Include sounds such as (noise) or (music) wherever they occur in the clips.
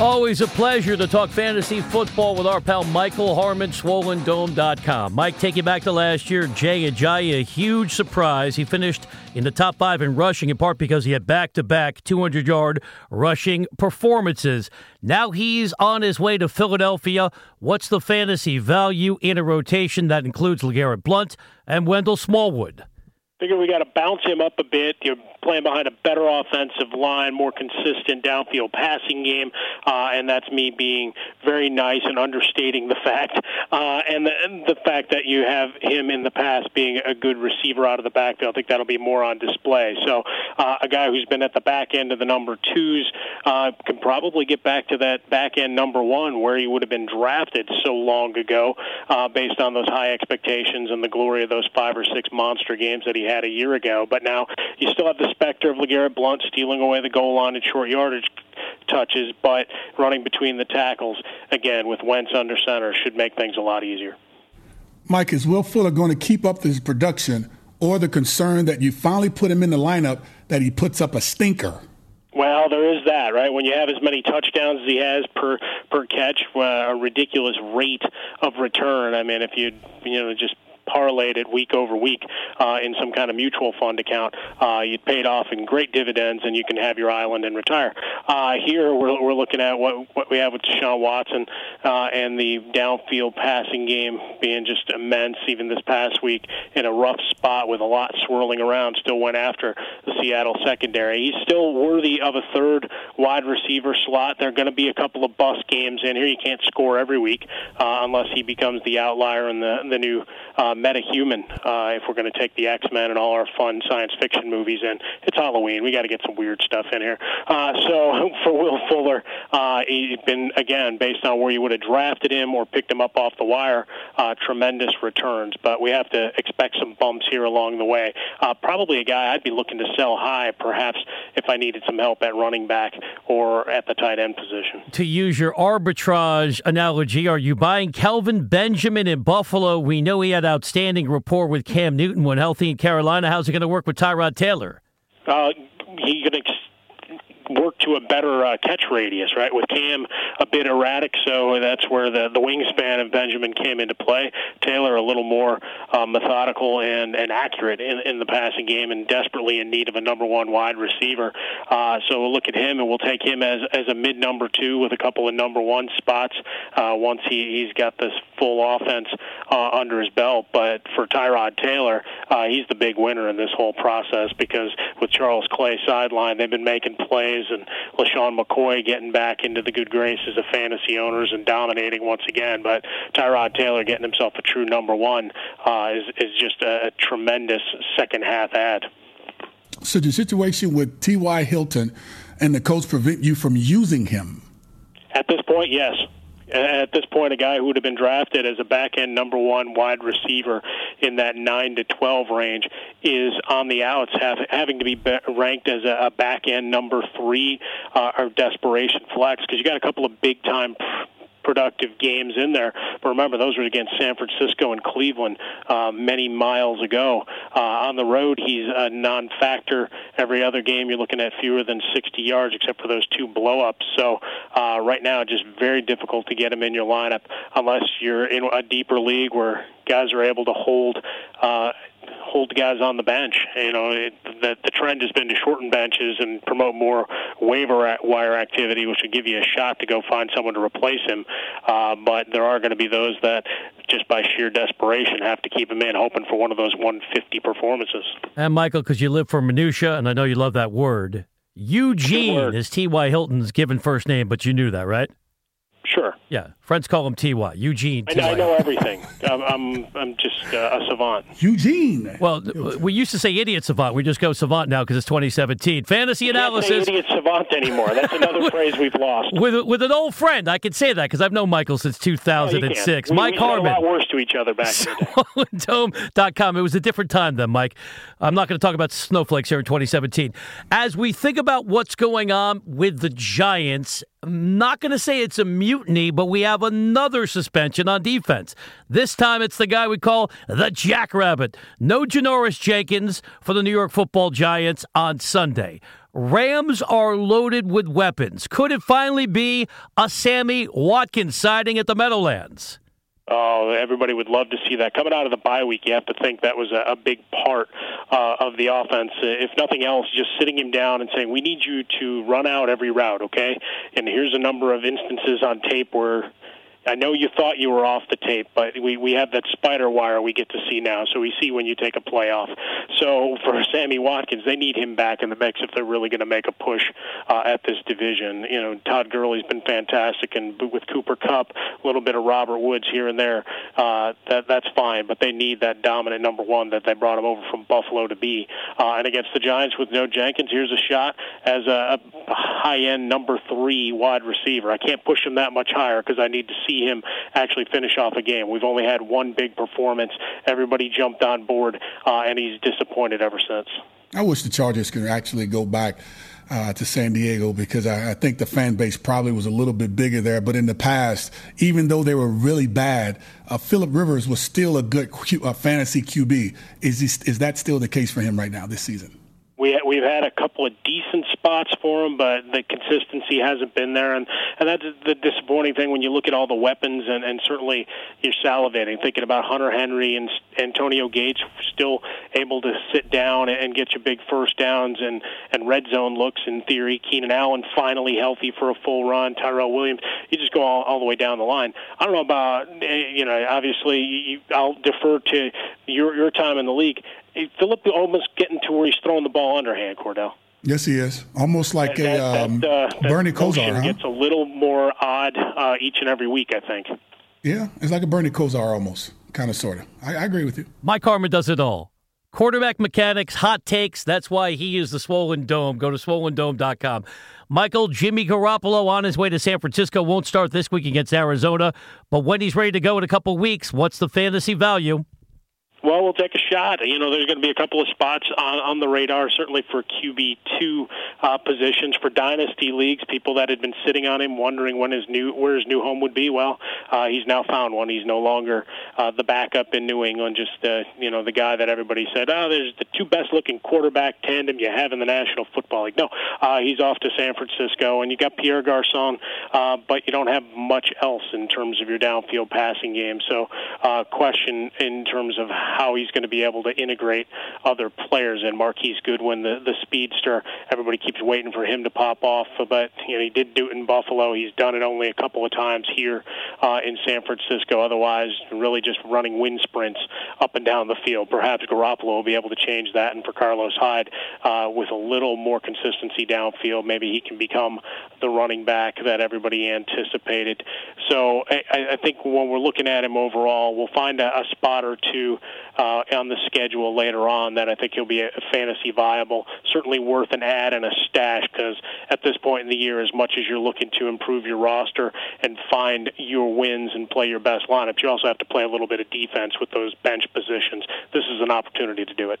Always a pleasure to talk fantasy football with our pal Michael Harmon, SwollenDome.com. Mike, take you back to last year. Jay Ajayi, a huge surprise. He finished in the top five in rushing, in part because he had back to back 200 yard rushing performances. Now he's on his way to Philadelphia. What's the fantasy value in a rotation that includes LeGarrette Blount and Wendell Smallwood? Figure we got to bounce him up a bit. You're playing behind a better offensive line, more consistent downfield passing game, uh, and that's me being very nice and understating the fact, uh, and, the, and the fact that you have him in the past being a good receiver out of the backfield. I think that'll be more on display. So uh, a guy who's been at the back end of the number twos uh, can probably get back to that back end number one where he would have been drafted so long ago, uh, based on those high expectations and the glory of those five or six monster games that he had a year ago. But now you still have the specter of LeGarrette Blount stealing away the goal line and short yardage touches, but running between the tackles again with Wentz under center should make things a lot easier. Mike, is Will Fuller going to keep up this production, or the concern that you finally put him in the lineup that he puts up a stinker? Well, there is that, right? When you have as many touchdowns as he has per per catch, uh, a ridiculous rate of return. I mean, if you you know just parlayed it week over week uh, in some kind of mutual fund account, uh, you'd paid off in great dividends, and you can have your island and retire. Uh, here, we're, we're looking at what what we have with Deshaun Watson uh, and the downfield passing game being just immense. Even this past week, in a rough spot with a lot swirling around, still went after the Seattle secondary. He's still worthy of a third wide receiver slot. There are going to be a couple of bust games in here. You can't score every week uh, unless he becomes the outlier and the the new uh, metahuman. Uh, if we're going to take the X Men and all our fun science fiction movies in, it's Halloween. We got to get some weird stuff in here. Uh, so (laughs) for Will Fuller, uh, he's been again based on where you would have drafted him or picked him up off the wire, uh, tremendous returns. But we have to expect some bumps here along the way. Uh, probably a guy I'd be looking to sell high, perhaps if I needed some help at running back or at the tight end position. To use your arbitrage analogy, are you buying Kelvin Benjamin in Buffalo? We know he had outstanding rapport with Cam Newton when healthy in Carolina. How's it going to work with Tyrod Taylor? Uh, he ex- work to a better uh, catch radius, right? With Cam a bit erratic, so that's where the the wingspan of Benjamin came into play. Taylor a little more uh, methodical and and accurate in in the passing game, and desperately in need of a number one wide receiver. Uh, so we'll look at him, and we'll take him as as a mid number two with a couple of number one spots uh, once he he's got this full offense uh, under his belt. But for Tyrod Taylor, uh, he's the big winner in this whole process because with Charles Clay sideline, they've been making plays, and LeSean McCoy getting back into the good graces of fantasy owners and dominating once again. But Tyrod Taylor getting himself a true number one uh, is is just a, a tremendous second half ad. So the situation with T.Y. Hilton and the coach prevent you from using him? At this point, yes. At this point, a guy who would have been drafted as a back end number one wide receiver in that 9 to 12 range is on the outs, have, having to be ranked as a, a back end number three uh, or desperation flex because you got a couple of big time productive games in there. But remember, those were against San Francisco and Cleveland uh, many miles ago. Uh, on the road, he's a non-factor. Every other game, you're looking at fewer than 60 yards, except for those two blowups. So uh, right now, just very difficult to get him in your lineup unless you're in a deeper league where guys are able to hold. Uh, hold guys on the bench. You know, it, the, the trend has been to shorten benches and promote more waiver wire activity, which would give you a shot to go find someone to replace him. Uh, but there are going to be those that, just by sheer desperation, have to keep him in, hoping for one of those 150 performances. And Michael, because you live for minutia, and I know you love that word. Eugene word. is T.Y. Hilton's given first name, but you knew that, right? Sure. Yeah, friends call him Ty. Eugene. I know, I know everything. I'm, I'm, I'm just uh, a savant. Eugene. Well, we used to say idiot savant. We just go savant now because it's 2017. Fantasy Can't analysis. say idiot savant anymore. That's another (laughs) phrase we've lost. With, with an old friend, I can say that because I've known Michael since No, you can't. 2006. We, Mike we said a lot worse to each other back in the day. Dome.com. It was a different time then, Mike. I'm not going to talk about snowflakes here in 2017. As we think about what's going on with the Giants, I'm not going to say it's a mutiny, but we have another suspension on defense. This time it's the guy we call the Jackrabbit. No Janoris Jenkins for the New York football Giants on Sunday. Rams are loaded with weapons. Could it finally be a Sammy Watkins sighting at the Meadowlands? Oh, everybody would love to see that. Coming out of the bye week, you have to think that was a, a big part uh, of the offense. Uh, If nothing else, just sitting him down and saying, "We need you to run out every route, okay?" And here's a number of instances on tape where I know you thought you were off the tape, but we we have that spider wire we get to see now, so we see when you take a play off. So for (laughs) Sammy Watkins, they need him back in the mix if they're really going to make a push uh, at this division. You know, Todd Gurley's been fantastic, and with Cooper Kupp, a little bit of Robert Woods here and there, uh, that that's fine. But they need that dominant number one that they brought him over from Buffalo to be. Uh, and against the Giants with no Jenkins, here's a shot as a, high-end number three wide receiver. I can't push him that much higher because I need to see him actually finish off a game. We've only had one big performance. Everybody jumped on board, uh, and he's disappointed ever since. I wish the Chargers could actually go back uh, to San Diego because I, I think the fan base probably was a little bit bigger there. But in the past, even though they were really bad, uh, Philip Rivers was still a good fantasy QB. Is he, is that still the case for him right now this season? We we've had a couple of decent spots for him, but the consistency hasn't been there, and and that's the disappointing thing when you look at all the weapons, and and certainly you're salivating thinking about Hunter Henry and Antonio Gates still able to sit down and get you big first downs and and red zone looks in theory. Keenan Allen finally healthy for a full run. Tyrell Williams, you just go all, all the way down the line. I don't know about eh, you know obviously you, I'll defer to your your time in the league. Philip almost getting to where he's throwing the ball underhand, Kordell. Yes, he is. Almost like that, a um, that, uh, Bernie motion Kosar, huh? gets a little more odd uh, each and every week, I think. Yeah, it's like a Bernie Kosar almost, kind of, sort of. I, I agree with you. Mike Harmon does it all. Quarterback mechanics, hot takes. That's why he is the Swollen Dome. Go to swollendome.com. Michael Jimmy Garoppolo on his way to San Francisco won't start this week against Arizona, but when he's ready to go in a couple weeks, what's the fantasy value? Well, we'll take a shot. You know, there's going to be a couple of spots on, on the radar, certainly for QB two uh, positions for dynasty leagues. People that had been sitting on him, wondering when his new where his new home would be. Well, uh, he's now found one. He's no longer uh, the backup in New England, just uh, you know the guy that everybody said, oh, there's the two best looking quarterback tandem you have in the National Football League. No, uh, he's off to San Francisco, and you got Pierre Garcon, uh, but you don't have much else in terms of your downfield passing game. So, uh, question in terms of how he's going to be able to integrate other players. And Marquise Goodwin, the the speedster, everybody keeps waiting for him to pop off, but you know he did do it in Buffalo. He's done it only a couple of times here uh, in San Francisco. Otherwise, really just running wind sprints up and down the field. Perhaps Garoppolo will be able to change that, and for Carlos Hyde, uh, with a little more consistency downfield, maybe he can become the running back that everybody anticipated. So I, I think when we're looking at him overall, we'll find a, a spot or two uh, on the schedule later on that I think he'll be a, a fantasy viable. Certainly worth an add and a stash because at this point in the year, as much as you're looking to improve your roster and find your wins and play your best lineups, you also have to play a little bit of defense with those bench positions. This is an opportunity to do it.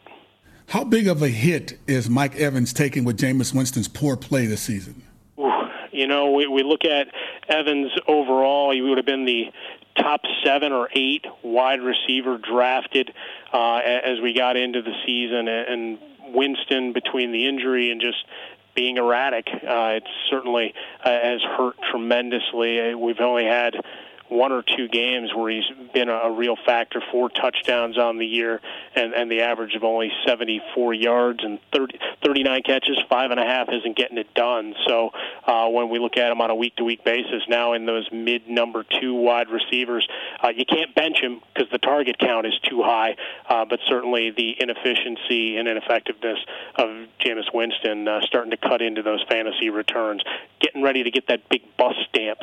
How big of a hit is Mike Evans taking with Jameis Winston's poor play this season? You know, we, we look at Evans overall, he would have been the top seven or eight wide receiver drafted uh, as we got into the season. And Winston, between the injury and just being erratic, uh, it certainly uh, has hurt tremendously. We've only had one or two games where he's been a, real factor, four touchdowns on the year, and, and the average of only 74 yards and 30, 39 catches, five and a half isn't getting it done. So uh, when we look at him on a week-to-week basis now in those mid number two wide receivers, uh, you can't bench him because the target count is too high. Uh, but certainly the inefficiency and ineffectiveness of Jameis Winston uh, starting to cut into those fantasy returns, getting ready to get that big bust stamp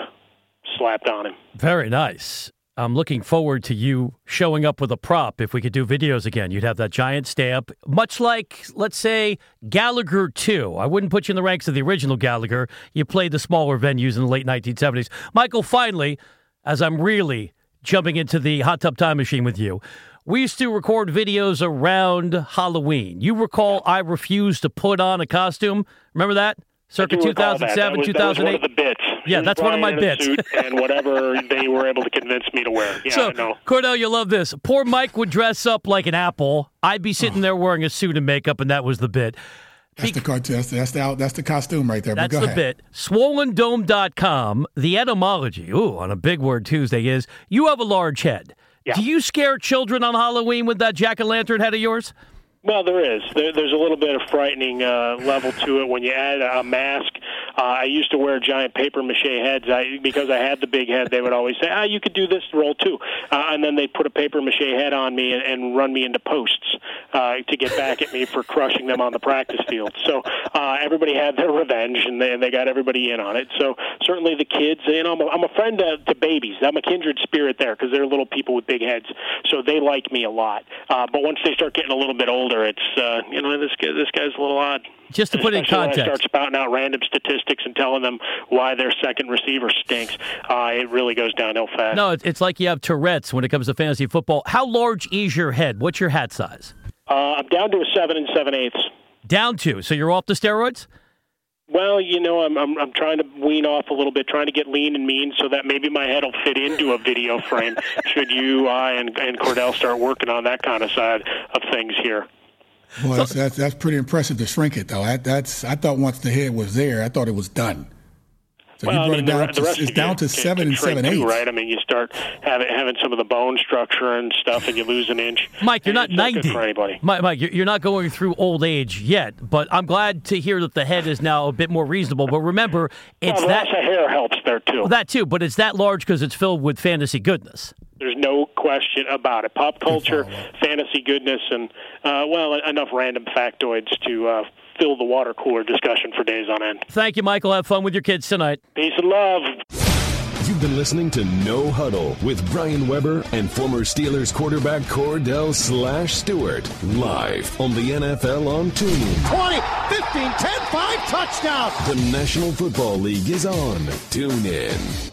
slapped on him. Very nice. I'm looking forward to you showing up with a prop. If we could do videos again, you'd have that giant stamp, much like, let's say, Gallagher 2. I wouldn't put you in the ranks of the original Gallagher. You played the smaller venues in the late 1970s. Michael, finally, as I'm really jumping into the hot tub time machine with you, we used to record videos around Halloween. You recall I refused to put on a costume? Remember that? Circa 2007, 2008. the bits. Yeah, that's one of my bits. and whatever they were able to convince me to wear. Yeah, so, no. Kordell, you love this. Poor Mike would dress up like an apple. I'd be sitting there wearing a suit and makeup, and that was the bit. That's the cartoon. That's, that's the that's the costume right there. That's the ahead. bit. SwollenDome.com. The etymology, ooh, on a big word Tuesday is you have a large head. Yeah. Do you scare children on Halloween with that jack o' lantern head of yours? Well, there is. There, there's a little bit of frightening uh, level to it when you add a mask. Uh, I used to wear giant paper mache heads I, because I had the big head. They would always say, "Ah, you could do this role too," uh, and then they put a paper mache head on me and, and run me into posts uh, to get back at me for crushing them on the practice field. So uh, everybody had their revenge, and they, and they got everybody in on it. So certainly the kids, you know, I'm a, I'm a friend to, to babies. I'm a kindred spirit there because they're little people with big heads, so they like me a lot. Uh, but once they start getting a little bit older, it's uh, you know this guy, this guy's a little odd. Just to put it in context, I start spouting out random statistics and telling them why their second receiver stinks, uh, it really goes downhill fast. No, it's like you have Tourette's when it comes to fantasy football. How large is your head? What's your hat size? Uh, I'm down to a seven and seven eighths. Down to so you're off the steroids. Well, you know, I'm, I'm I'm trying to wean off a little bit, trying to get lean and mean, so that maybe my head will fit into a video frame. (laughs) should you, I, and, and Kordell start working on that kind of side of things here. Well, that's, that's, that's pretty impressive to shrink it, though. That, that's I thought once the head was there, I thought it was done. So well, you brought I mean, it down the, to, the rest it's down to can, seven can and seven eighths, right? I mean, you start having having some of the bone structure and stuff, and you lose an inch. Mike, you're not it's not ninety. for anybody. Mike, Mike, you're not going through old age yet, but I'm glad to hear that the head is now a bit more reasonable. But remember, it's well, that loss hair helps there too. well, that too, but it's that large because it's filled with fantasy goodness. There's no question about it. Pop culture, fantasy goodness, and uh, well, enough random factoids to uh, fill the water cooler discussion for days on end. Thank you, Michael. Have fun with your kids tonight. Peace and love. You've been listening to No Huddle with Brian Weber and former Steelers quarterback Kordell Slash Stewart live on the NFL on TuneIn. 20, 15, 10, 5, touchdown. The National Football League is on TuneIn.